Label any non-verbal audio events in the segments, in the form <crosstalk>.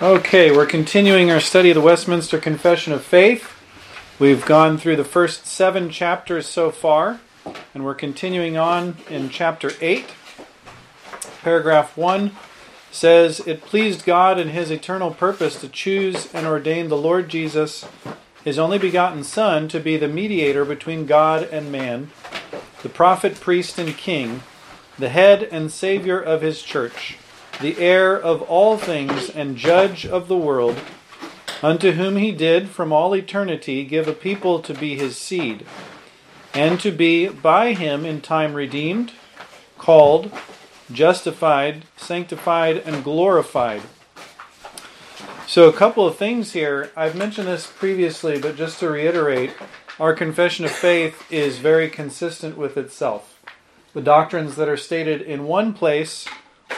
Okay, we're continuing our study of the Westminster Confession of Faith. We've gone through the first seven chapters so far, and we're continuing on in chapter 8. Paragraph 1 says, It pleased God in His eternal purpose to choose and ordain the Lord Jesus, His only begotten Son, to be the mediator between God and man, the prophet, priest, and king, the head and Savior of His church the heir of all things and judge of the world, unto whom he did from all eternity give a people to be his seed, and to be by him in time redeemed, called, justified, sanctified, and glorified. So, a couple of things here. I've mentioned this previously, but just to reiterate, our confession of faith is very consistent with itself. The doctrines that are stated in one place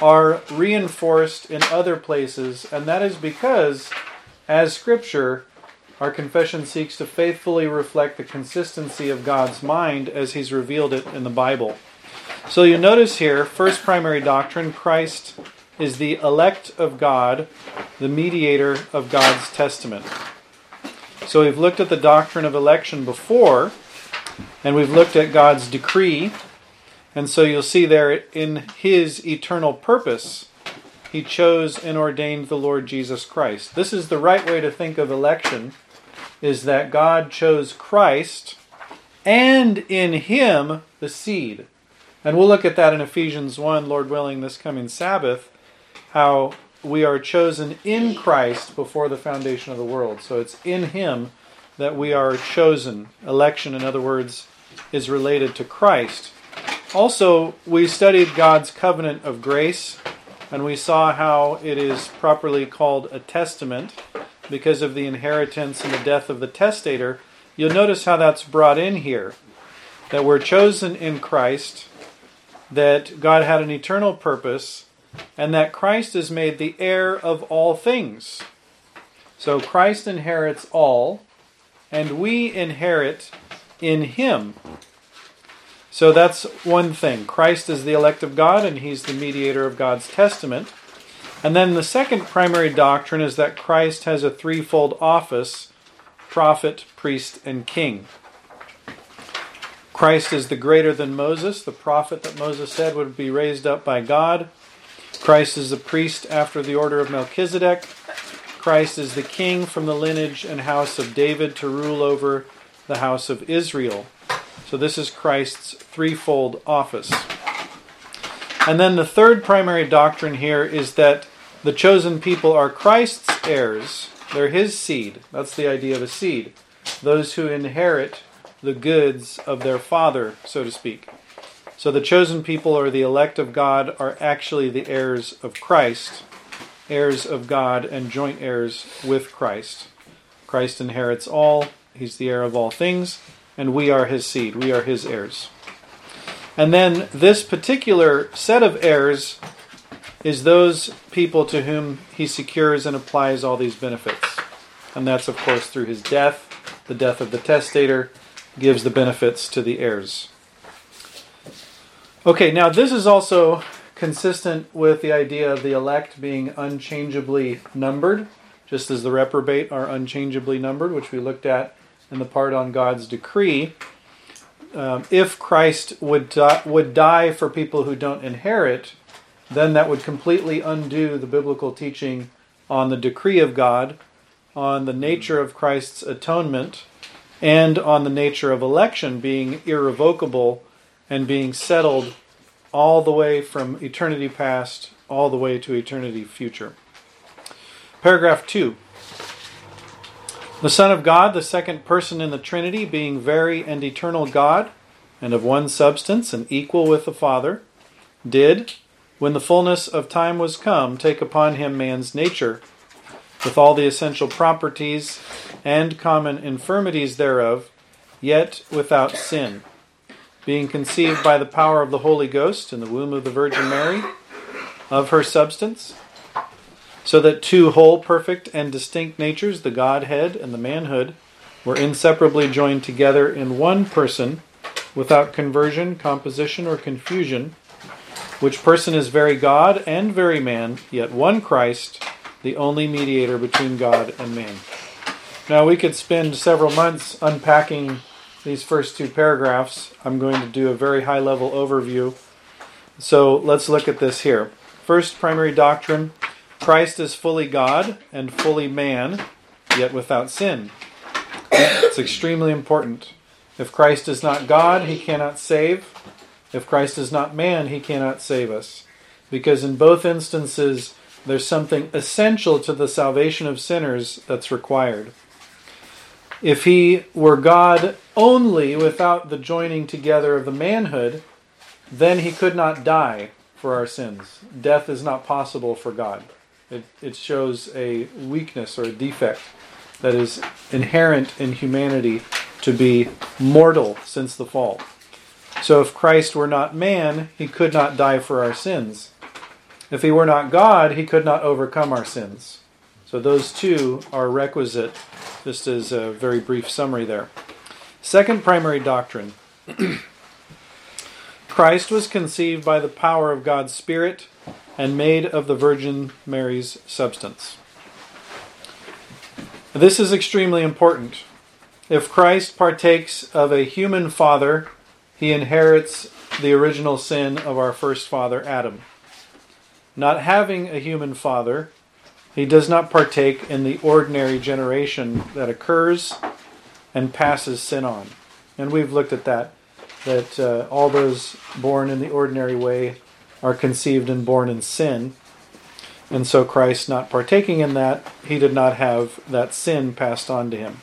are reinforced in other places, and that is because, as Scripture, our confession seeks to faithfully reflect the consistency of God's mind as He's revealed it in the Bible. So you notice here, first primary doctrine Christ is the elect of God, the mediator of God's testament. So we've looked at the doctrine of election before, and we've looked at God's decree and so you'll see there in his eternal purpose, he chose and ordained the Lord Jesus Christ. This is the right way to think of election is that God chose Christ and in him the seed. And we'll look at that in Ephesians 1, Lord willing, this coming Sabbath, how we are chosen in Christ before the foundation of the world. So it's in him that we are chosen. Election, in other words, is related to Christ. Also, we studied God's covenant of grace, and we saw how it is properly called a testament because of the inheritance and the death of the testator. You'll notice how that's brought in here that we're chosen in Christ, that God had an eternal purpose, and that Christ is made the heir of all things. So Christ inherits all, and we inherit in him. So that's one thing. Christ is the elect of God, and he's the mediator of God's testament. And then the second primary doctrine is that Christ has a threefold office prophet, priest, and king. Christ is the greater than Moses, the prophet that Moses said would be raised up by God. Christ is the priest after the order of Melchizedek. Christ is the king from the lineage and house of David to rule over the house of Israel. So this is Christ's threefold office. And then the third primary doctrine here is that the chosen people are Christ's heirs. They're his seed. That's the idea of a seed. Those who inherit the goods of their father, so to speak. So the chosen people or the elect of God are actually the heirs of Christ, heirs of God and joint heirs with Christ. Christ inherits all, he's the heir of all things and we are his seed. We are his heirs. And then this particular set of heirs is those people to whom he secures and applies all these benefits. And that's, of course, through his death. The death of the testator gives the benefits to the heirs. Okay, now this is also consistent with the idea of the elect being unchangeably numbered, just as the reprobate are unchangeably numbered, which we looked at and the part on God's decree. Um, if Christ would die, would die for people who don't inherit, then that would completely undo the biblical teaching on the decree of God, on the nature of Christ's atonement, and on the nature of election being irrevocable and being settled all the way from eternity past all the way to eternity future. Paragraph 2. The Son of God, the second person in the Trinity, being very and eternal God, and of one substance and equal with the Father, did, when the fullness of time was come, take upon him man's nature, with all the essential properties and common infirmities thereof, yet without sin, being conceived by the power of the Holy Ghost in the womb of the Virgin Mary, of her substance so that two whole, perfect, and distinct natures, the Godhead and the manhood, were inseparably joined together in one person without conversion, composition, or confusion, which person is very God and very man, yet one Christ, the only mediator between God and man. Now, we could spend several months unpacking these first two paragraphs. I'm going to do a very high level overview. So let's look at this here. First primary doctrine Christ is fully God and fully man, yet without sin. It's extremely important. If Christ is not God, he cannot save. If Christ is not man, he cannot save us. Because in both instances, there's something essential to the salvation of sinners that's required. If he were God only without the joining together of the manhood, then he could not die for our sins. Death is not possible for God. It, it shows a weakness or a defect that is inherent in humanity to be mortal since the fall. So if Christ were not man, he could not die for our sins. If he were not God, he could not overcome our sins. So those two are requisite, just as a very brief summary there. Second primary doctrine <clears throat> Christ was conceived by the power of God's Spirit and made of the Virgin Mary's substance. This is extremely important. If Christ partakes of a human father, he inherits the original sin of our first father, Adam. Not having a human father, he does not partake in the ordinary generation that occurs and passes sin on. And we've looked at that, that uh, all those born in the ordinary way are conceived and born in sin. And so Christ not partaking in that, he did not have that sin passed on to him.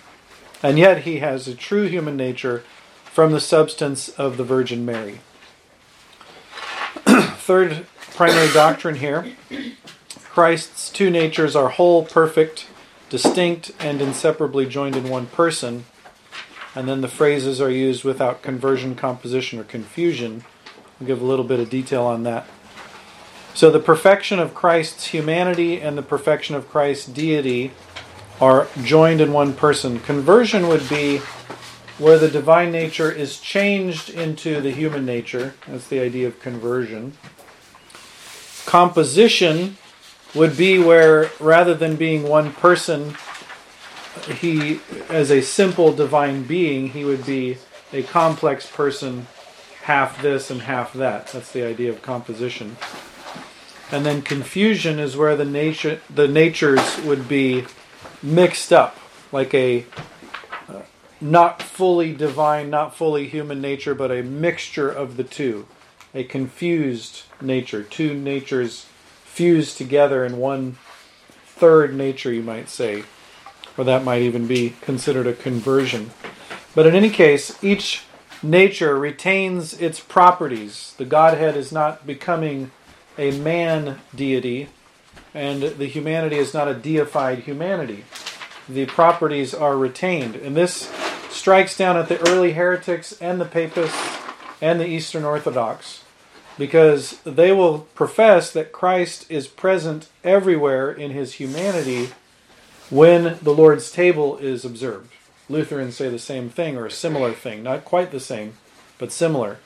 And yet he has a true human nature from the substance of the Virgin Mary. <clears throat> Third primary doctrine here Christ's two natures are whole, perfect, distinct, and inseparably joined in one person. And then the phrases are used without conversion, composition, or confusion. I'll give a little bit of detail on that. So the perfection of Christ's humanity and the perfection of Christ's deity are joined in one person. Conversion would be where the divine nature is changed into the human nature. That's the idea of conversion. Composition would be where rather than being one person, he, as a simple divine being, he would be a complex person, half this and half that. That's the idea of composition. And then confusion is where the nature the natures would be mixed up, like a uh, not fully divine, not fully human nature, but a mixture of the two, a confused nature, two natures fused together in one third nature, you might say, or that might even be considered a conversion. But in any case, each nature retains its properties. The Godhead is not becoming a man deity, and the humanity is not a deified humanity. The properties are retained. And this strikes down at the early heretics and the papists and the Eastern Orthodox because they will profess that Christ is present everywhere in his humanity when the Lord's table is observed. Lutherans say the same thing or a similar thing, not quite the same, but similar.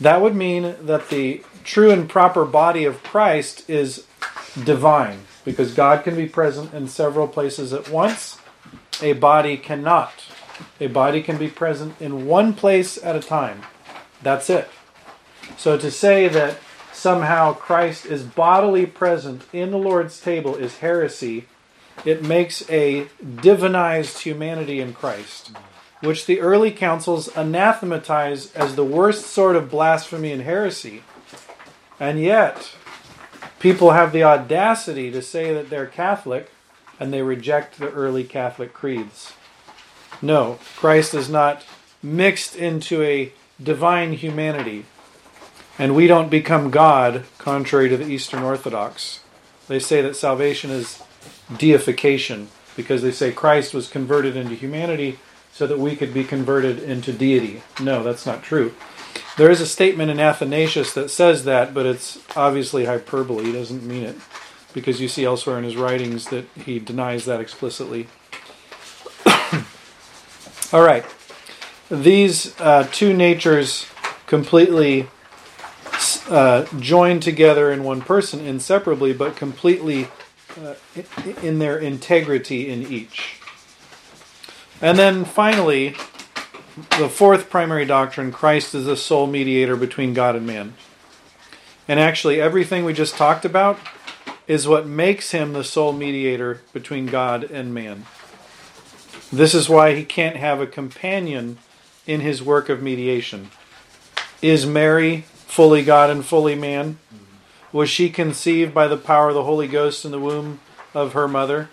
That would mean that the true and proper body of Christ is divine, because God can be present in several places at once. A body cannot. A body can be present in one place at a time. That's it. So to say that somehow Christ is bodily present in the Lord's table is heresy. It makes a divinized humanity in Christ which the early councils anathematize as the worst sort of blasphemy and heresy. And yet, people have the audacity to say that they're Catholic and they reject the early Catholic creeds. No, Christ is not mixed into a divine humanity. And we don't become God, contrary to the Eastern Orthodox. They say that salvation is deification because they say Christ was converted into humanity so that we could be converted into deity. No, that's not true. There is a statement in Athanasius that says that, but it's obviously hyperbole. He doesn't mean it because you see elsewhere in his writings that he denies that explicitly. <coughs> All right. These uh, two natures completely uh, joined together in one person inseparably, but completely Uh, in their integrity in each. And then finally, the fourth primary doctrine Christ is the sole mediator between God and man. And actually, everything we just talked about is what makes him the sole mediator between God and man. This is why he can't have a companion in his work of mediation. Is Mary fully God and fully man? Was she conceived by the power of the Holy Ghost in the womb of her mother?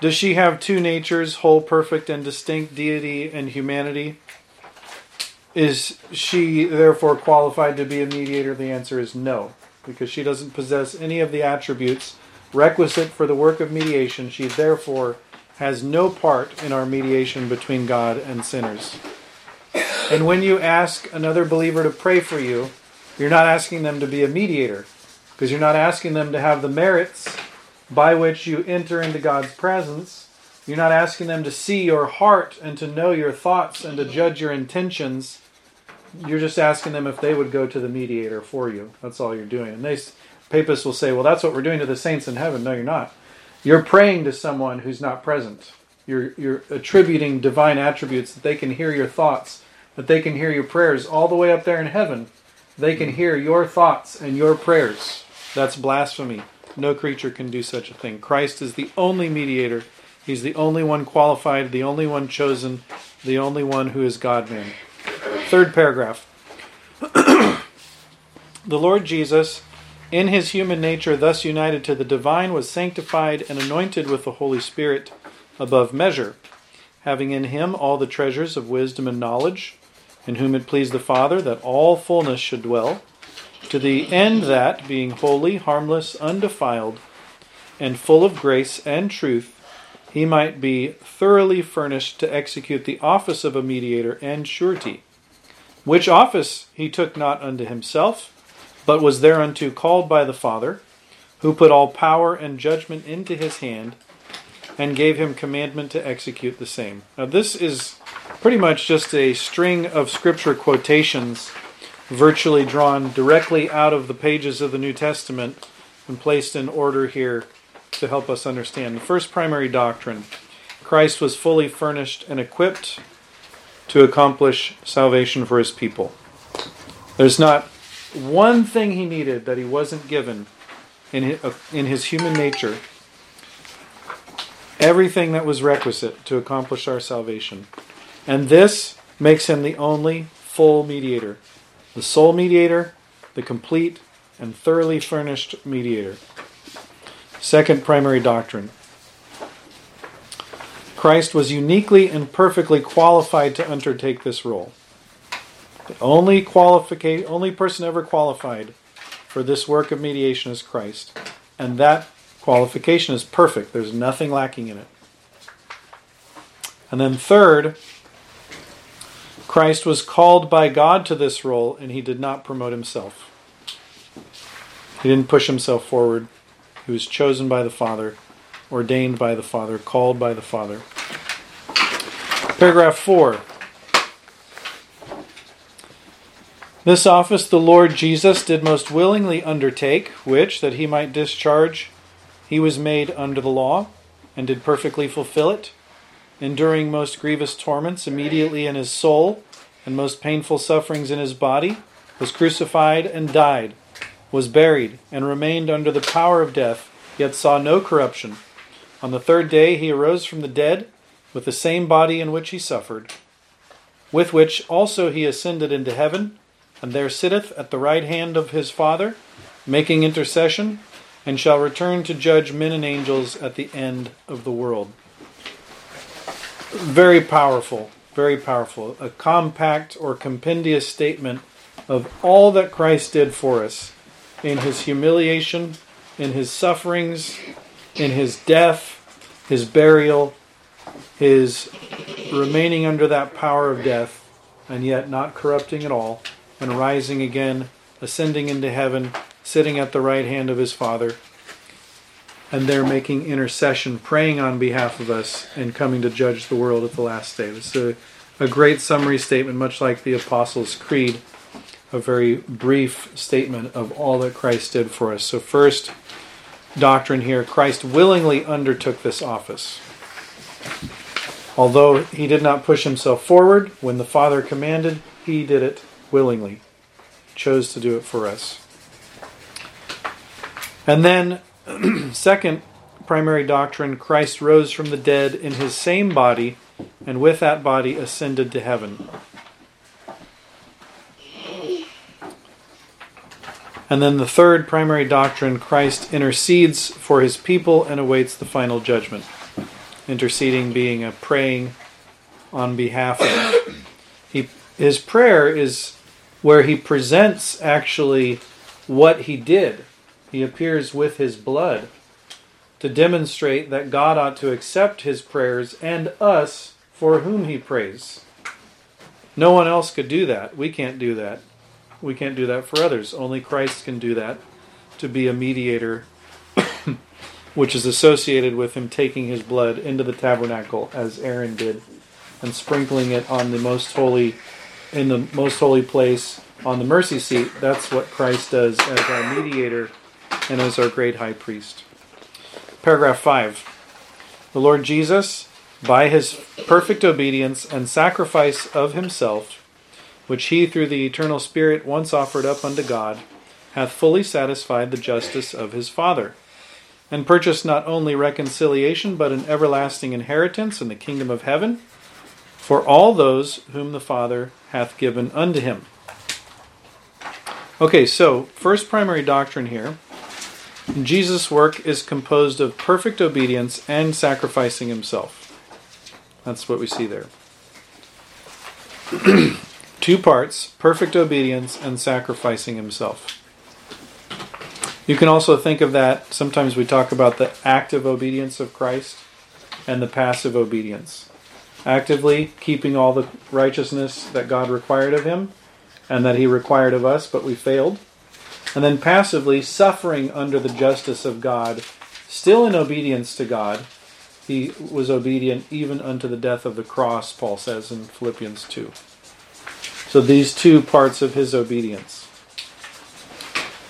Does she have two natures, whole, perfect, and distinct deity and humanity? Is she therefore qualified to be a mediator? The answer is no, because she doesn't possess any of the attributes requisite for the work of mediation. She therefore has no part in our mediation between God and sinners. And when you ask another believer to pray for you, you're not asking them to be a mediator, because you're not asking them to have the merits by which you enter into God's presence. You're not asking them to see your heart and to know your thoughts and to judge your intentions. You're just asking them if they would go to the mediator for you. That's all you're doing. And they, papists will say, well, that's what we're doing to the saints in heaven. No, you're not. You're praying to someone who's not present. You're, you're attributing divine attributes that they can hear your thoughts, that they can hear your prayers all the way up there in heaven. They can hear your thoughts and your prayers. That's blasphemy. No creature can do such a thing. Christ is the only mediator. He's the only one qualified, the only one chosen, the only one who is God man. Third paragraph. <clears throat> the Lord Jesus, in his human nature, thus united to the divine, was sanctified and anointed with the Holy Spirit above measure, having in him all the treasures of wisdom and knowledge, in whom it pleased the Father that all fullness should dwell to the end that, being holy, harmless, undefiled, and full of grace and truth, he might be thoroughly furnished to execute the office of a mediator and surety, which office he took not unto himself, but was thereunto called by the Father, who put all power and judgment into his hand, and gave him commandment to execute the same. Now, this is pretty much just a string of scripture quotations virtually drawn directly out of the pages of the New Testament and placed in order here to help us understand. The first primary doctrine Christ was fully furnished and equipped to accomplish salvation for his people. There's not one thing he needed that he wasn't given in his, uh, in his human nature. Everything that was requisite to accomplish our salvation. And this makes him the only full mediator the sole mediator, the complete and thoroughly furnished mediator. Second primary doctrine Christ was uniquely and perfectly qualified to undertake this role. The only qualification, only person ever qualified for this work of mediation is Christ. And that qualification is perfect. There's nothing lacking in it. And then third, Christ was called by God to this role and he did not promote himself. He didn't push himself forward. He was chosen by the Father, ordained by the Father, called by the Father. Paragraph 4. This office the Lord Jesus did most willingly undertake, which, that he might discharge, he was made under the law, and did perfectly fulfill it enduring most grievous torments immediately in his soul and most painful sufferings in his body, was crucified and died, was buried, and remained under the power of death, yet saw no corruption. On the third day he arose from the dead, with the same body in which he suffered, with which also he ascended into heaven, and there sitteth at the right hand of his Father, making intercession, and shall return to judge men and angels at the end of the world very powerful, very powerful. A compact or compendious statement of all that Christ did for us in his humiliation, in his sufferings, in his death, his burial, his remaining under that power of death, and yet not corrupting at all, and rising again, ascending into heaven, sitting at the right hand of his Father and they're making intercession, praying on behalf of us, and coming to judge the world at the last day. It's a, a great summary statement, much like the Apostles' Creed, a very brief statement of all that Christ did for us. So, first, doctrine here, Christ willingly undertook this office. Although he did not push himself forward, when the Father commanded, he did it willingly, chose to do it for us. And then, <clears throat> second primary doctrine Christ rose from the dead in his same body, and with that body ascended to heaven. And then the third primary doctrine Christ intercedes for his people and awaits the final judgment. Interceding being a praying on behalf of. He, his prayer is where he presents actually what he did. He appears with his blood to demonstrate that God ought to accept his prayers and us for whom he prays. No one else could do that. We can't do that. We can't do that for others. Only Christ can do that to be a mediator, <coughs> which is associated with him taking his blood into the tabernacle as Aaron did and sprinkling it on the most holy in the most holy place on the mercy seat. That's what Christ does as our mediator and as our great high priest. Paragraph 5. The Lord Jesus, by his perfect obedience and sacrifice of himself, which he through the eternal Spirit once offered up unto God, hath fully satisfied the justice of his Father, and purchased not only reconciliation, but an everlasting inheritance in the kingdom of heaven for all those whom the Father hath given unto him. Okay, so first primary doctrine here Jesus' work is composed of perfect obedience and sacrificing himself. That's what we see there. <clears throat> Two parts perfect obedience and sacrificing himself. You can also think of that, sometimes we talk about the active obedience of Christ and the passive obedience. Actively keeping all the righteousness that God required of him and that he required of us, but we failed. And then passively suffering under the justice of God, still in obedience to God. He was obedient even unto the death of the cross, Paul says in Philippians 2. So these two parts of his obedience.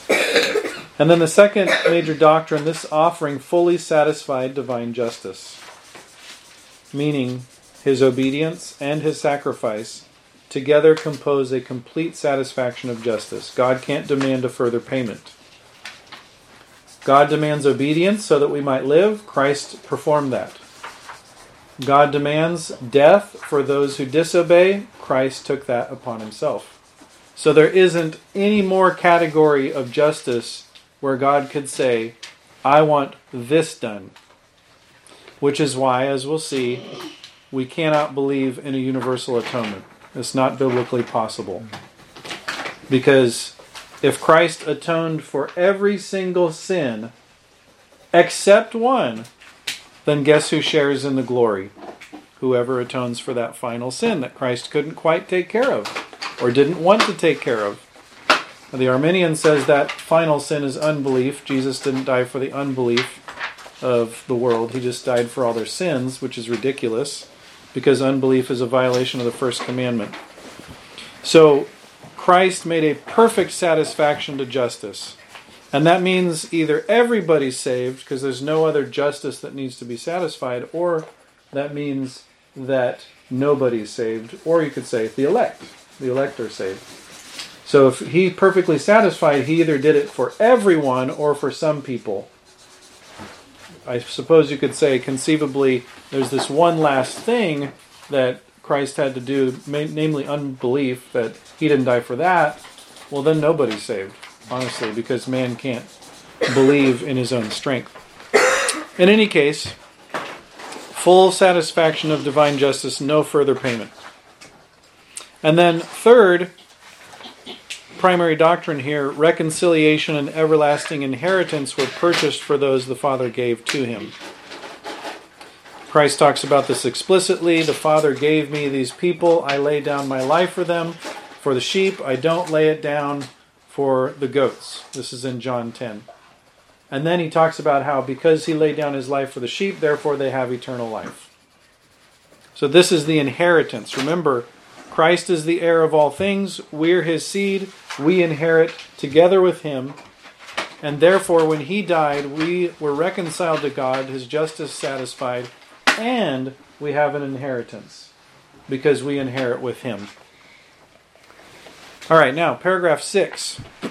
<coughs> And then the second major doctrine this offering fully satisfied divine justice, meaning his obedience and his sacrifice together compose a complete satisfaction of justice. God can't demand a further payment. God demands obedience so that we might live. Christ performed that. God demands death for those who disobey. Christ took that upon himself. So there isn't any more category of justice where God could say, I want this done. Which is why, as we'll see, we cannot believe in a universal atonement. It's not biblically possible. Because if Christ atoned for every single sin except one, then guess who shares in the glory? Whoever atones for that final sin that Christ couldn't quite take care of or didn't want to take care of. The Arminian says that final sin is unbelief. Jesus didn't die for the unbelief of the world, he just died for all their sins, which is ridiculous because unbelief is a violation of the first commandment. So Christ made a perfect satisfaction to justice. And that means either everybody's saved because there's no other justice that needs to be satisfied, or that means that nobody's saved, or you could say the elect. The elect are saved. So if he perfectly satisfied, he either did it for everyone or for some people. I suppose you could say conceivably there's this one last thing that Christ had to do, namely unbelief, that he didn't die for that. Well, then nobody's saved, honestly, because man can't believe in his own strength. In any case, full satisfaction of divine justice, no further payment. And then, third, primary doctrine here reconciliation and everlasting inheritance were purchased for those the Father gave to him. Christ talks about this explicitly. The Father gave me these people. I lay down my life for them. For the sheep, I don't lay it down for the goats. This is in John 10. And then he talks about how because he laid down his life for the sheep, therefore they have eternal life. So this is the inheritance. Remember, Christ is the heir of all things. We're his seed. We inherit together with him And therefore, when he died, we were reconciled to God, his justice satisfied, and we have an inheritance because we inherit with him. All right, now, paragraph six. <clears throat>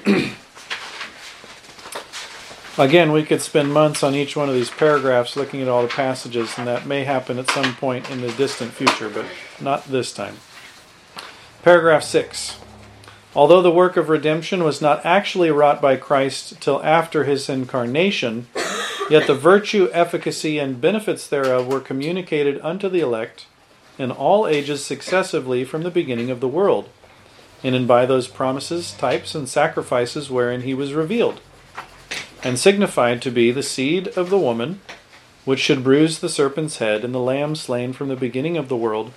Again, we could spend months on each one of these paragraphs looking at all the passages, and that may happen at some point in the distant future, but not this time. Paragraph 6. Although the work of redemption was not actually wrought by Christ till after his incarnation, yet the virtue, efficacy, and benefits thereof were communicated unto the elect in all ages successively from the beginning of the world, in and by those promises, types, and sacrifices wherein he was revealed and signified to be the seed of the woman, which should bruise the serpent's head, and the lamb slain from the beginning of the world,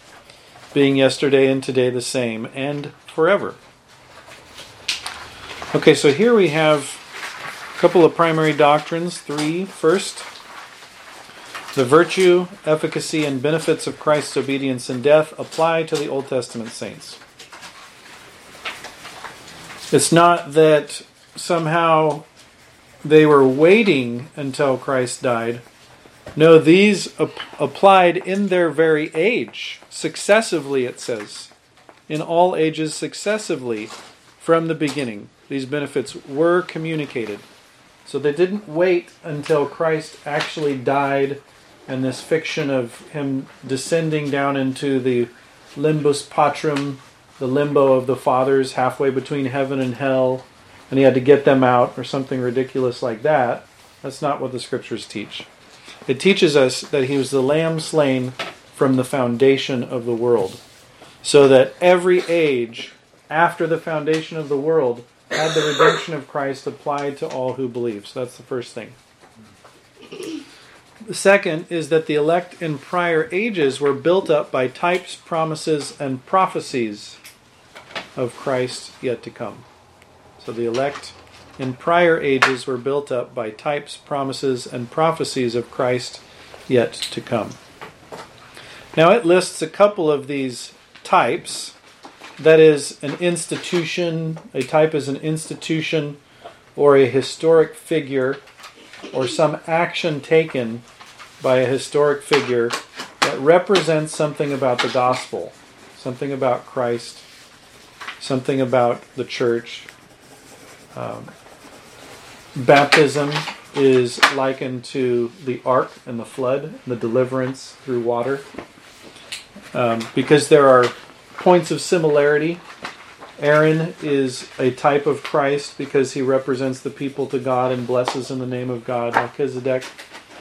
being yesterday and today the same, and forever. Okay, so here we have a couple of primary doctrines. Three. First, the virtue, efficacy, and benefits of Christ's obedience and death apply to the Old Testament saints. It's not that somehow they were waiting until Christ died. No, these ap- applied in their very age, successively, it says. In all ages, successively, from the beginning. These benefits were communicated. So they didn't wait until Christ actually died and this fiction of him descending down into the limbus patrum, the limbo of the fathers, halfway between heaven and hell, and he had to get them out or something ridiculous like that. That's not what the scriptures teach. It teaches us that he was the lamb slain from the foundation of the world, so that every age after the foundation of the world had the redemption of Christ applied to all who believe. So that's the first thing. The second is that the elect in prior ages were built up by types, promises, and prophecies of Christ yet to come. So the elect in prior ages were built up by types, promises, and prophecies of Christ yet to come. Now it lists a couple of these types. That is, an institution, a type is an institution or a historic figure or some action taken by a historic figure that represents something about the gospel, something about Christ, something about the church, um, baptism is likened to the ark and the flood, the deliverance through water, um, because there are points of similarity. Aaron is a type of Christ because he represents the people to God and blesses in the name of God. Melchizedek,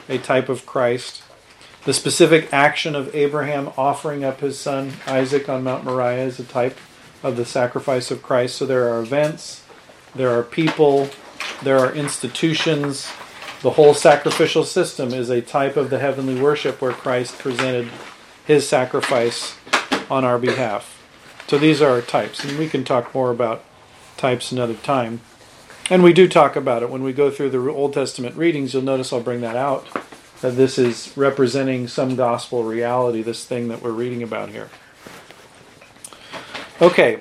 a type of Christ. The specific action of Abraham offering up his son Isaac on Mount Moriah is a type of the sacrifice of Christ. So there are events there are people, there are institutions. The whole sacrificial system is a type of the heavenly worship where Christ presented his sacrifice on our behalf. So these are our types, and we can talk more about types another time. And we do talk about it when we go through the Old Testament readings. You'll notice I'll bring that out that this is representing some gospel reality, this thing that we're reading about here. Okay.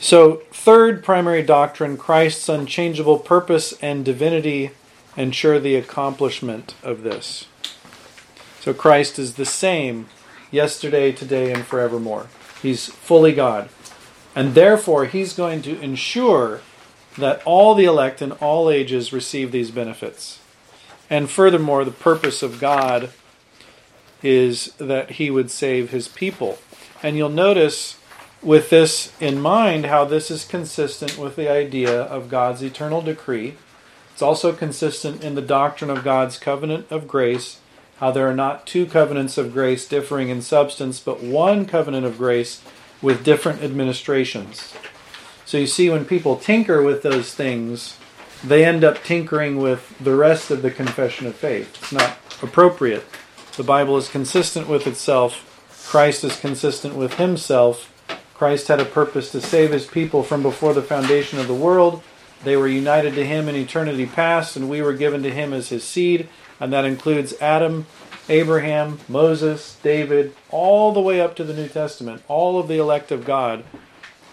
So Third primary doctrine Christ's unchangeable purpose and divinity ensure the accomplishment of this. So Christ is the same yesterday, today, and forevermore. He's fully God. And therefore, he's going to ensure that all the elect in all ages receive these benefits. And furthermore, the purpose of God is that he would save his people. And you'll notice with this in mind, how this is consistent with the idea of God's eternal decree. It's also consistent in the doctrine of God's covenant of grace, how there are not two covenants of grace differing in substance, but one covenant of grace with different administrations. So you see, when people tinker with those things, they end up tinkering with the rest of the confession of faith. It's not appropriate. The Bible is consistent with itself, Christ is consistent with himself Christ had a purpose to save his people from before the foundation of the world. They were united to him in eternity past, and we were given to him as his seed, and that includes Adam, Abraham, Moses, David, all the way up to the New Testament. All of the elect of God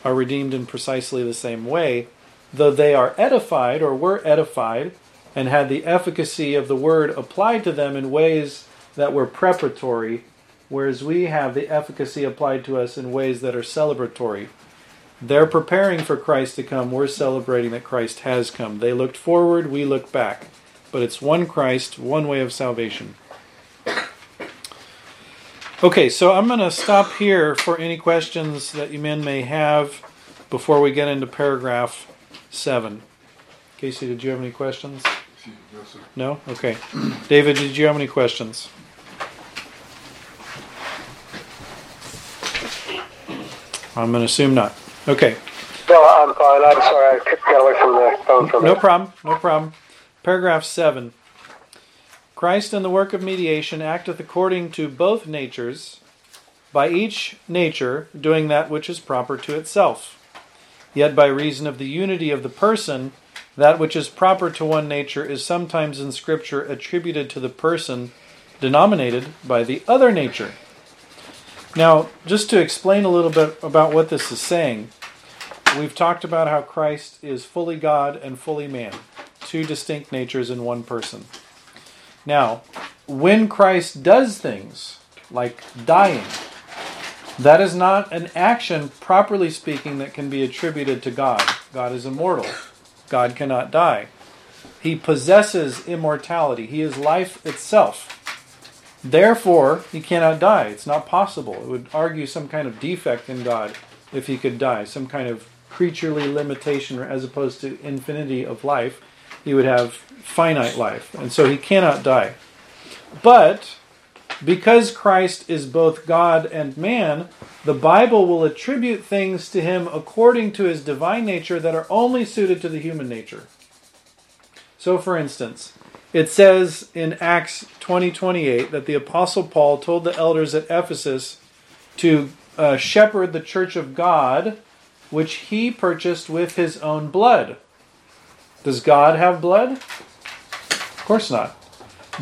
are redeemed in precisely the same way. though they are edified or were edified and had the efficacy of the word applied to them in ways that were preparatory, whereas we have the efficacy applied to us in ways that are celebratory. They're preparing for Christ to come. We're celebrating that Christ has come. They looked forward, we look back. But it's one Christ, one way of salvation. Okay, so I'm going to stop here for any questions that you men may have before we get into paragraph 7. Casey, did you have any questions? No? Okay. David, did you have any questions? I'm going to assume not. Okay. No, I'm fine. I'm sorry. I got away from the phone for a No problem. No problem. Paragraph 7. Christ in the work of mediation acteth according to both natures, by each nature doing that which is proper to itself. Yet by reason of the unity of the person, that which is proper to one nature is sometimes in Scripture attributed to the person denominated by the other nature. Now, just to explain a little bit about what this is saying, we've talked about how Christ is fully God and fully man, two distinct natures in one person. Now, when Christ does things like dying, that is not an action, properly speaking, that can be attributed to God. God is immortal, God cannot die. He possesses immortality, He is life itself. Therefore, he cannot die. It's not possible. It would argue some kind of defect in God if he could die, some kind of creaturely limitation as opposed to infinity of life. He would have finite life, and so he cannot die. But because Christ is both God and man, the Bible will attribute things to him according to his divine nature that are only suited to the human nature. So, for instance, it says in Acts 20 28 that the Apostle Paul told the elders at Ephesus to uh, shepherd the church of God, which he purchased with his own blood. Does God have blood? Of course not.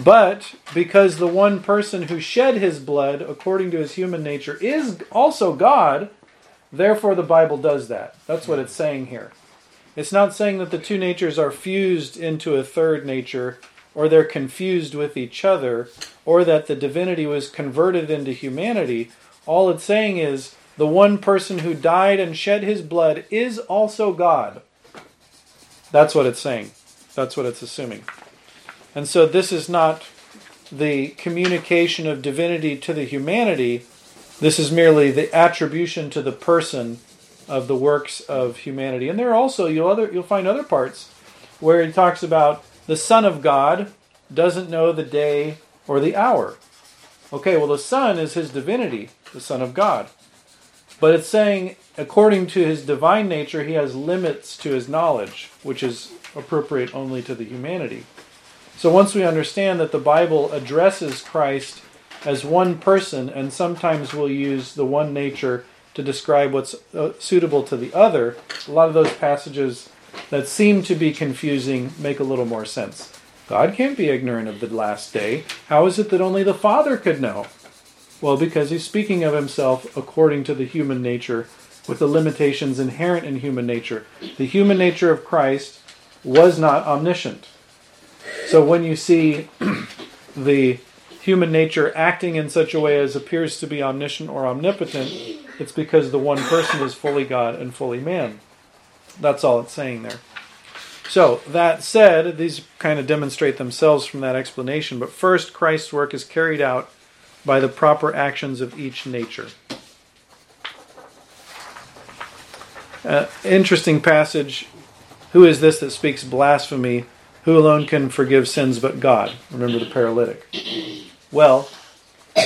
But because the one person who shed his blood according to his human nature is also God, therefore the Bible does that. That's what it's saying here. It's not saying that the two natures are fused into a third nature or they're confused with each other, or that the divinity was converted into humanity. All it's saying is the one person who died and shed his blood is also God. That's what it's saying. That's what it's assuming. And so this is not the communication of divinity to the humanity. This is merely the attribution to the person of the works of humanity. And there also you'll other you'll find other parts where he talks about the Son of God doesn't know the day or the hour. Okay, well, the Son is his divinity, the Son of God. But it's saying, according to his divine nature, he has limits to his knowledge, which is appropriate only to the humanity. So once we understand that the Bible addresses Christ as one person, and sometimes we'll use the one nature to describe what's uh, suitable to the other, a lot of those passages that seem to be confusing make a little more sense. God can't be ignorant of the last day. How is it that only the Father could know? Well, because he's speaking of himself according to the human nature, with the limitations inherent in human nature. The human nature of Christ was not omniscient. So when you see <clears throat> the human nature acting in such a way as appears to be omniscient or omnipotent, it's because the one person is fully God and fully man. That's all it's saying there. So, that said, these kind of demonstrate themselves from that explanation. But first, Christ's work is carried out by the proper actions of each nature. Uh, interesting passage. Who is this that speaks blasphemy? Who alone can forgive sins but God? Remember the paralytic. Well,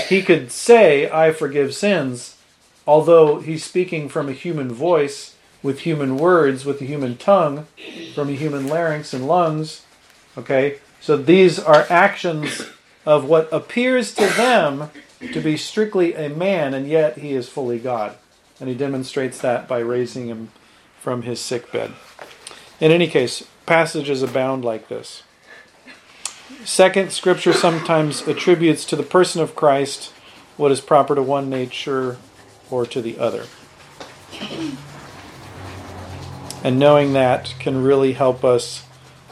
he could say, I forgive sins, although he's speaking from a human voice with human words, with a human tongue, from a human larynx and lungs. Okay? So these are actions of what appears to them to be strictly a man, and yet he is fully God. And he demonstrates that by raising him from his sick bed. In any case, passages abound like this. Second, Scripture sometimes attributes to the person of Christ what is proper to one nature or to the other. And knowing that can really help us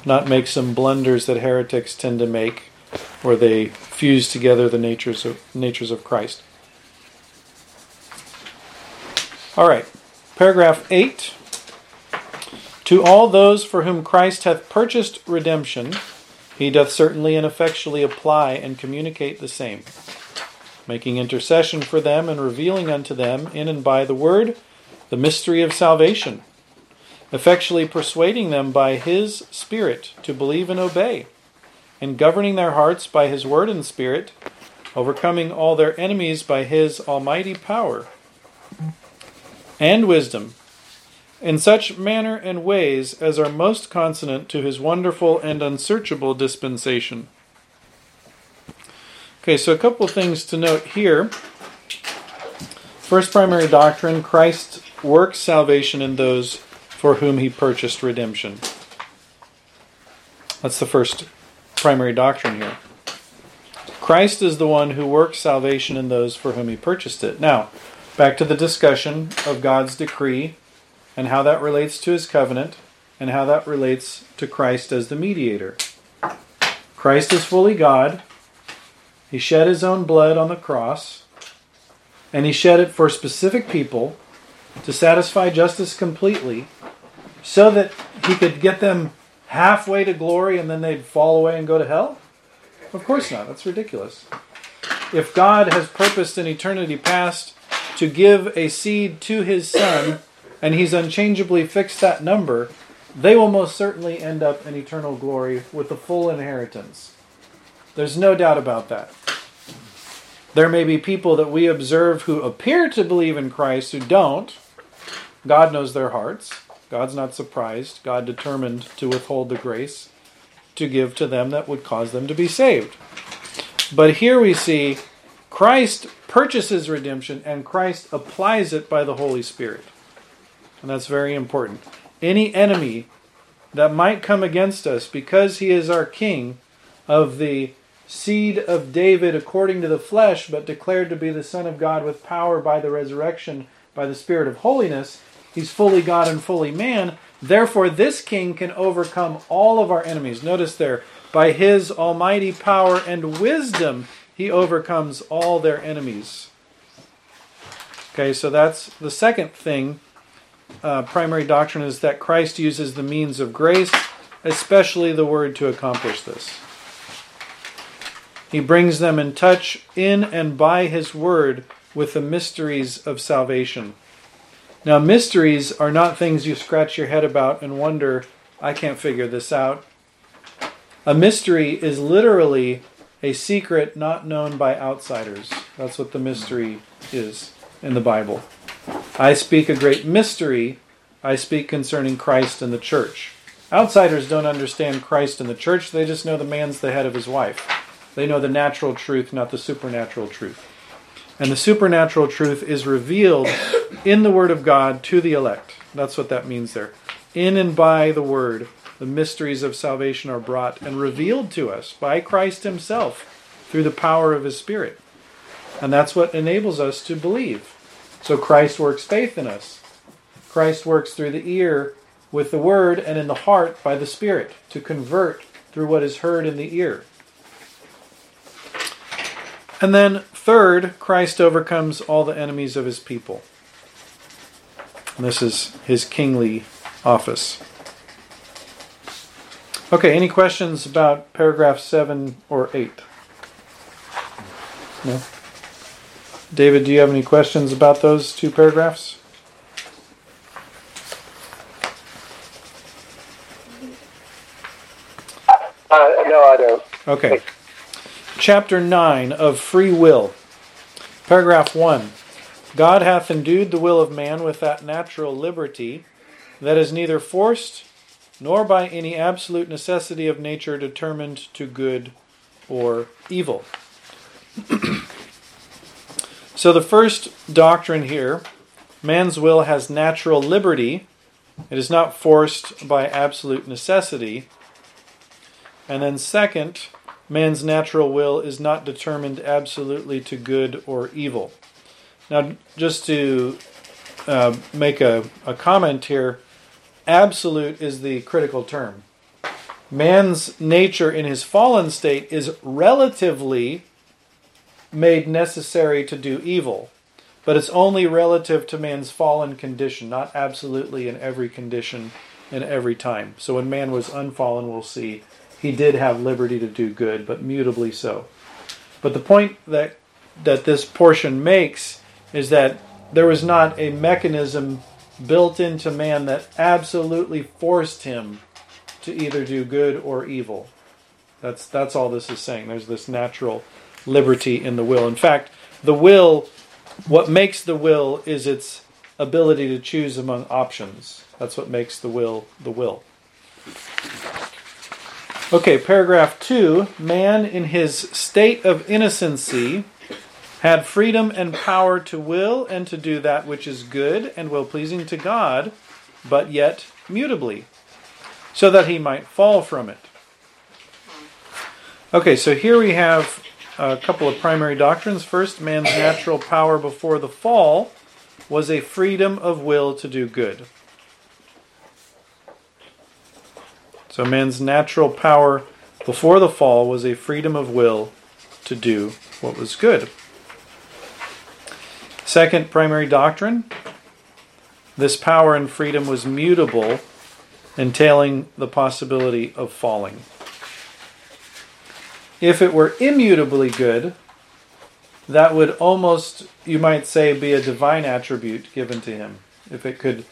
not make some blunders that heretics tend to make, where they fuse together the natures of natures of Christ. All right, paragraph eight. To all those for whom Christ hath purchased redemption, he doth certainly and effectually apply and communicate the same, making intercession for them and revealing unto them in and by the word the mystery of salvation, effectually persuading them by his Spirit to believe and obey, and governing their hearts by his word and Spirit, overcoming all their enemies by his almighty power and wisdom in such manner and ways as are most consonant to his wonderful and unsearchable dispensation. Okay, so a couple of things to note here. First primary doctrine Christ works salvation in those for whom he purchased redemption. That's the first primary doctrine here. Christ is the one who works salvation in those for whom he purchased it. Now, back to the discussion of God's decree and how that relates to his covenant and how that relates to Christ as the mediator. Christ is fully God. He shed his own blood on the cross, and he shed it for specific people to satisfy justice completely so that he could get them halfway to glory and then they'd fall away and go to hell? Of course not. That's ridiculous. If God has purposed in eternity past to give a seed to his son and he's unchangeably fixed that number, they will most certainly end up in eternal glory with the full inheritance. There's no doubt about that. There may be people that we observe who appear to believe in Christ who don't. God knows their hearts. God's not surprised. God determined to withhold the grace to give to them that would cause them to be saved. But here we see Christ purchases redemption and Christ applies it by the Holy Spirit. And that's very important. Any enemy that might come against us because he is our king of the seed of David according to the flesh, but declared to be the Son of God with power by the resurrection by the Spirit of holiness, he's fully God and fully man. Therefore, this king can overcome all of our enemies. Notice there, by his almighty power and wisdom, he overcomes all their enemies. Okay, so that's the second thing uh, primary doctrine is that Christ uses the means of grace, especially the word, to accomplish this. He brings them in touch in and by his word with the mysteries of salvation. Now, mysteries are not things you scratch your head about and wonder, I can't figure this out. A mystery is literally a secret not known by outsiders. That's what the mystery is in the Bible. I speak a great mystery. I speak concerning Christ and the church. Outsiders don't understand Christ and the church, they just know the man's the head of his wife. They know the natural truth, not the supernatural truth. And the supernatural truth is revealed in the Word of God to the elect. That's what that means there. In and by the Word, the mysteries of salvation are brought and revealed to us by Christ Himself through the power of His Spirit. And that's what enables us to believe. So Christ works faith in us. Christ works through the ear with the word and in the heart by the Spirit to convert through what is heard in the ear. And then, third, Christ overcomes all the enemies of his people. And this is his kingly office. Okay, any questions about paragraph 7 or 8? No? David, do you have any questions about those two paragraphs? Uh, no, I don't. Okay. Chapter 9 of Free Will. Paragraph 1. God hath endued the will of man with that natural liberty that is neither forced nor by any absolute necessity of nature determined to good or evil. <clears throat> So, the first doctrine here man's will has natural liberty, it is not forced by absolute necessity. And then, second, man's natural will is not determined absolutely to good or evil. Now, just to uh, make a, a comment here, absolute is the critical term. Man's nature in his fallen state is relatively made necessary to do evil, but it's only relative to man's fallen condition, not absolutely in every condition in every time. So when man was unfallen, we'll see he did have liberty to do good, but mutably so. But the point that that this portion makes is that there was not a mechanism built into man that absolutely forced him to either do good or evil. That's that's all this is saying. There's this natural liberty in the will. In fact, the will what makes the will is its ability to choose among options. That's what makes the will the will. Okay, paragraph 2 Man in his state of innocency had freedom and power to will and to do that which is good and well pleasing to God, but yet mutably, so that he might fall from it. Okay, so here we have a couple of primary doctrines. First, man's natural power before the fall was a freedom of will to do good. So, man's natural power before the fall was a freedom of will to do what was good. Second primary doctrine this power and freedom was mutable, entailing the possibility of falling. If it were immutably good, that would almost, you might say, be a divine attribute given to him. If it could,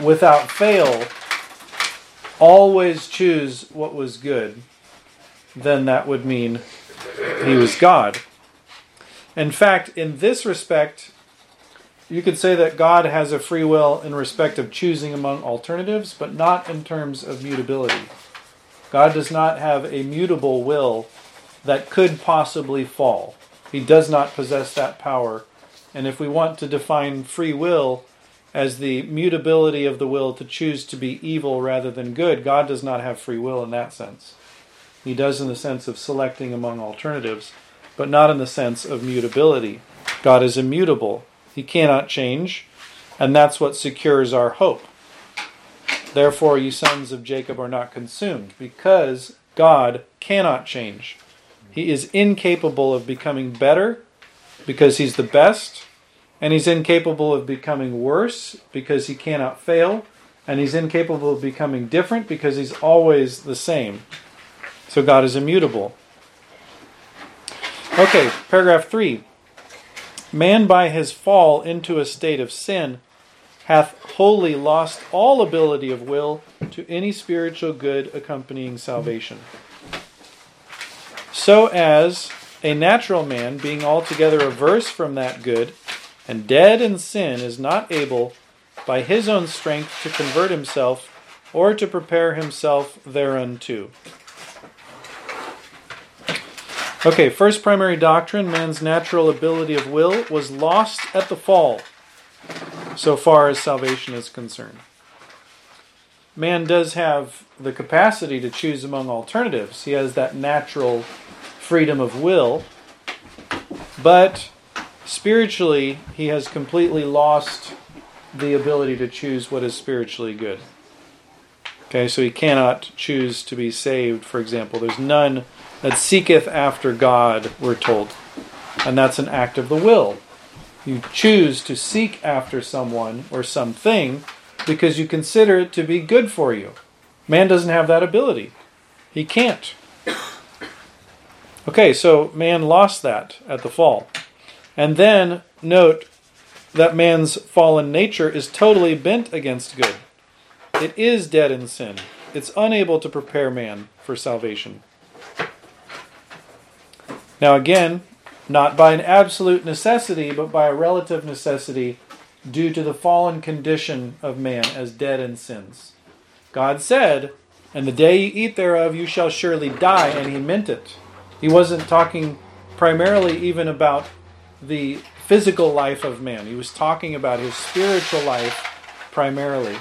without fail, always choose what was good, then that would mean he was God. In fact, in this respect, you could say that God has a free will in respect of choosing among alternatives, but not in terms of mutability. God does not have a mutable will that could possibly fall. He does not possess that power. And if we want to define free will as the mutability of the will to choose to be evil rather than good, God does not have free will in that sense. He does in the sense of selecting among alternatives but not in the sense of mutability. God is immutable, He cannot change, and that's what secures our hope. Therefore, you sons of Jacob are not consumed, because God cannot change. He is incapable of becoming better because He's the best, and He's incapable of becoming worse because He cannot fail, and He's incapable of becoming different because He's always the same. So God is immutable. Okay, paragraph 3. Man by his fall into a state of sin hath wholly lost all ability of will to any spiritual good accompanying salvation. So as a natural man, being altogether averse from that good, and dead in sin, is not able by his own strength to convert himself or to prepare himself thereunto. Okay, first primary doctrine man's natural ability of will was lost at the fall, so far as salvation is concerned. Man does have the capacity to choose among alternatives, he has that natural freedom of will, but spiritually, he has completely lost the ability to choose what is spiritually good. Okay, so he cannot choose to be saved, for example. There's none that seeketh after God, we're told. And that's an act of the will. You choose to seek after someone or something because you consider it to be good for you. Man doesn't have that ability. He can't. Okay, so man lost that at the fall. And then note that man's fallen nature is totally bent against good. It is dead in sin. It's unable to prepare man for salvation. Now, again, not by an absolute necessity, but by a relative necessity due to the fallen condition of man as dead in sins. God said, And the day you eat thereof, you shall surely die, and he meant it. He wasn't talking primarily even about the physical life of man, he was talking about his spiritual life primarily.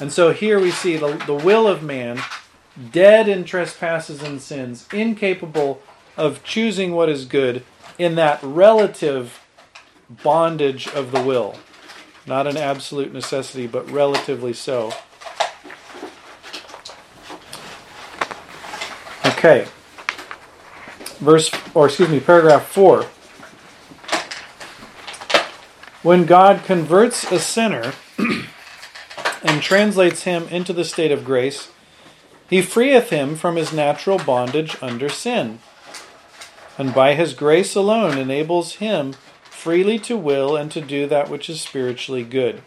And so here we see the, the will of man, dead in trespasses and sins, incapable of choosing what is good in that relative bondage of the will. not an absolute necessity, but relatively so. Okay. Verse, or excuse me, paragraph 4. When God converts a sinner <clears throat> and translates him into the state of grace, he freeth him from his natural bondage under sin, and by his grace alone enables him freely to will and to do that which is spiritually good.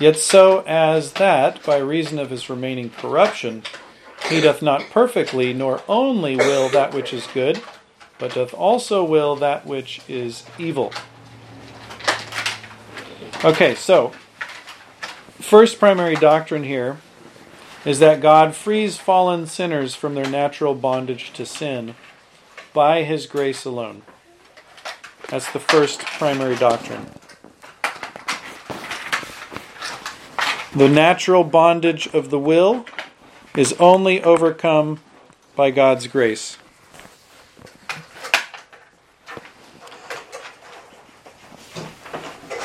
Yet so as that, by reason of his remaining corruption, he doth not perfectly nor only will that which is good, but doth also will that which is evil. Okay, so first primary doctrine here is that God frees fallen sinners from their natural bondage to sin by his grace alone. That's the first primary doctrine. The natural bondage of the will is only overcome by God's grace.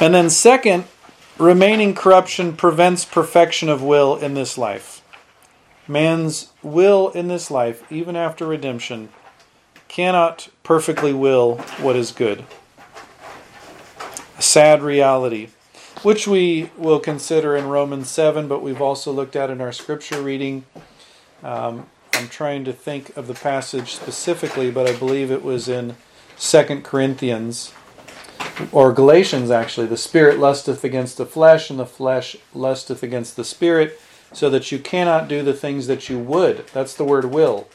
And then, second, remaining corruption prevents perfection of will in this life. Man's will in this life, even after redemption, cannot perfectly will what is good. A sad reality, which we will consider in Romans 7, but we've also looked at in our scripture reading. Um, I'm trying to think of the passage specifically, but I believe it was in 2 Corinthians or Galatians actually, the spirit lusteth against the flesh, and the flesh lusteth against the spirit, so that you cannot do the things that you would. That's the word will.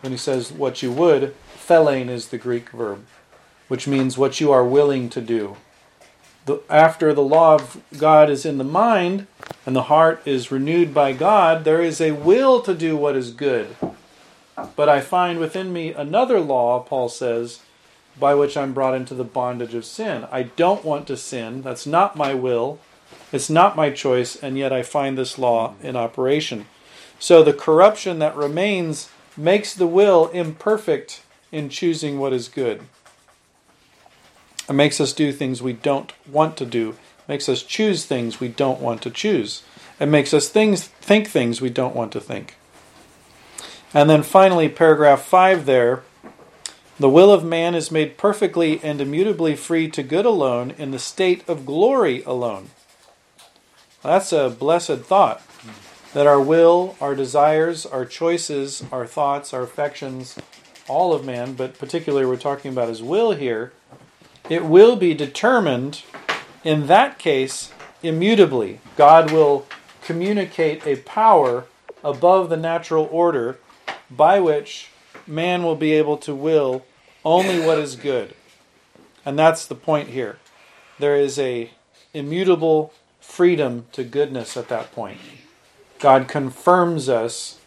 When he says what you would, thelein is the Greek verb, which means what you are willing to do. The, after the law of God is in the mind and the heart is renewed by God, there is a will to do what is good. But I find within me another law, Paul says, by which I'm brought into the bondage of sin. I don't want to sin. That's not my will. It's not my choice, and yet I find this law in operation. So the corruption that remains makes the will imperfect in choosing what is good. It makes us do things we don't want to do. It makes us choose things we don't want to choose. It makes us things think things we don't want to think. And then finally, paragraph 5 there the will of man is made perfectly and immutably free to good alone in the state of glory alone. That's a blessed thought. That our will, our desires, our choices, our thoughts, our affections, all of man, but particularly we're talking about his will here, it will be determined in that case immutably. God will communicate a power above the natural order by which man will be able to will only what is good. And that's the point here. There is a immutable freedom to goodness at that point. God confirms us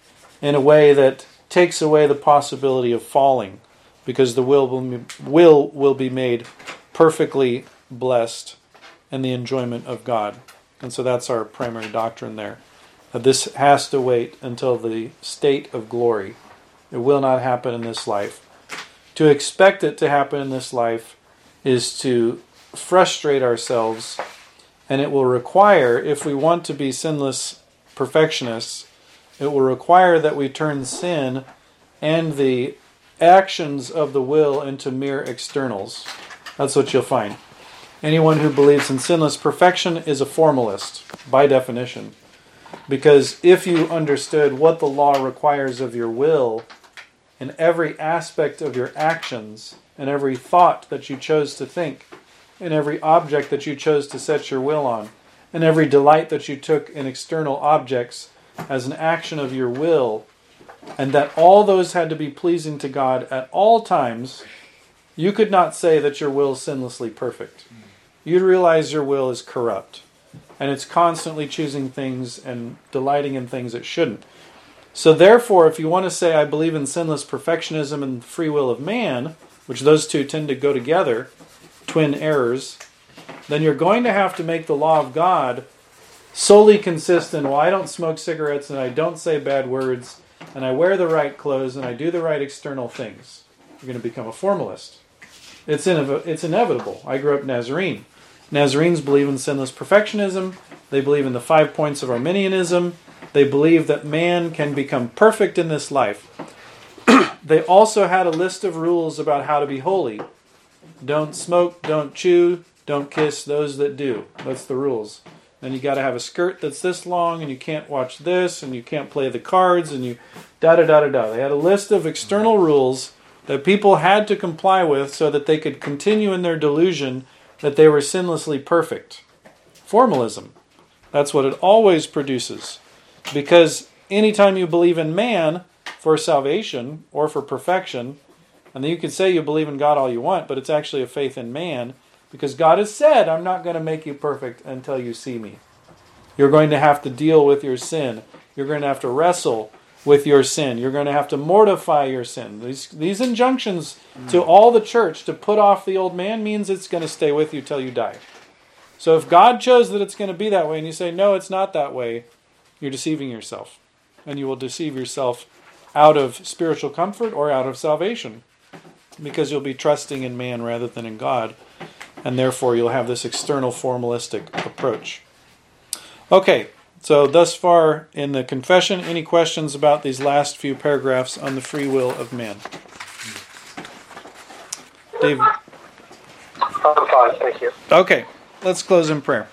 in a way that takes away the possibility of falling because the will will, will, will be made perfectly blessed in the enjoyment of God. And so that's our primary doctrine there. That this has to wait until the state of glory. It will not happen in this life. To expect it to happen in this life is to frustrate ourselves, and it will require, if we want to be sinless perfectionists, it will require that we turn sin and the actions of the will into mere externals. That's what you'll find. Anyone who believes in sinless perfection is a formalist, by definition. Because if you understood what the law requires of your will, in every aspect of your actions, in every thought that you chose to think, in every object that you chose to set your will on, in every delight that you took in external objects as an action of your will, and that all those had to be pleasing to God at all times, you could not say that your will is sinlessly perfect. You'd realize your will is corrupt, and it's constantly choosing things and delighting in things it shouldn't. So, therefore, if you want to say, I believe in sinless perfectionism and free will of man, which those two tend to go together, twin errors, then you're going to have to make the law of God solely consist in, well, I don't smoke cigarettes and I don't say bad words and I wear the right clothes and I do the right external things. You're going to become a formalist. It's, in, it's inevitable. I grew up Nazarene. Nazarenes believe in sinless perfectionism. They believe in the five points of Arminianism. They believe that man can become perfect in this life. <clears throat> they also had a list of rules about how to be holy. Don't smoke, don't chew, don't kiss those that do. That's the rules. And you got to have a skirt that's this long, and you can't watch this, and you can't play the cards, and you da da da da da. They had a list of external rules that people had to comply with so that they could continue in their delusion that they were sinlessly perfect. Formalism. That's what it always produces. Because anytime you believe in man for salvation or for perfection, and then you can say you believe in God all you want, but it's actually a faith in man because God has said, I'm not going to make you perfect until you see me. You're going to have to deal with your sin. You're going to have to wrestle with your sin. You're going to have to mortify your sin. These, these injunctions to mm. all the church to put off the old man means it's going to stay with you till you die. So if God chose that it's going to be that way and you say, no, it's not that way, you're deceiving yourself. And you will deceive yourself out of spiritual comfort or out of salvation because you'll be trusting in man rather than in God and therefore you'll have this external formalistic approach. Okay, so thus far in the confession, any questions about these last few paragraphs on the free will of man? David? I'm fine, thank you. Okay, let's close in prayer.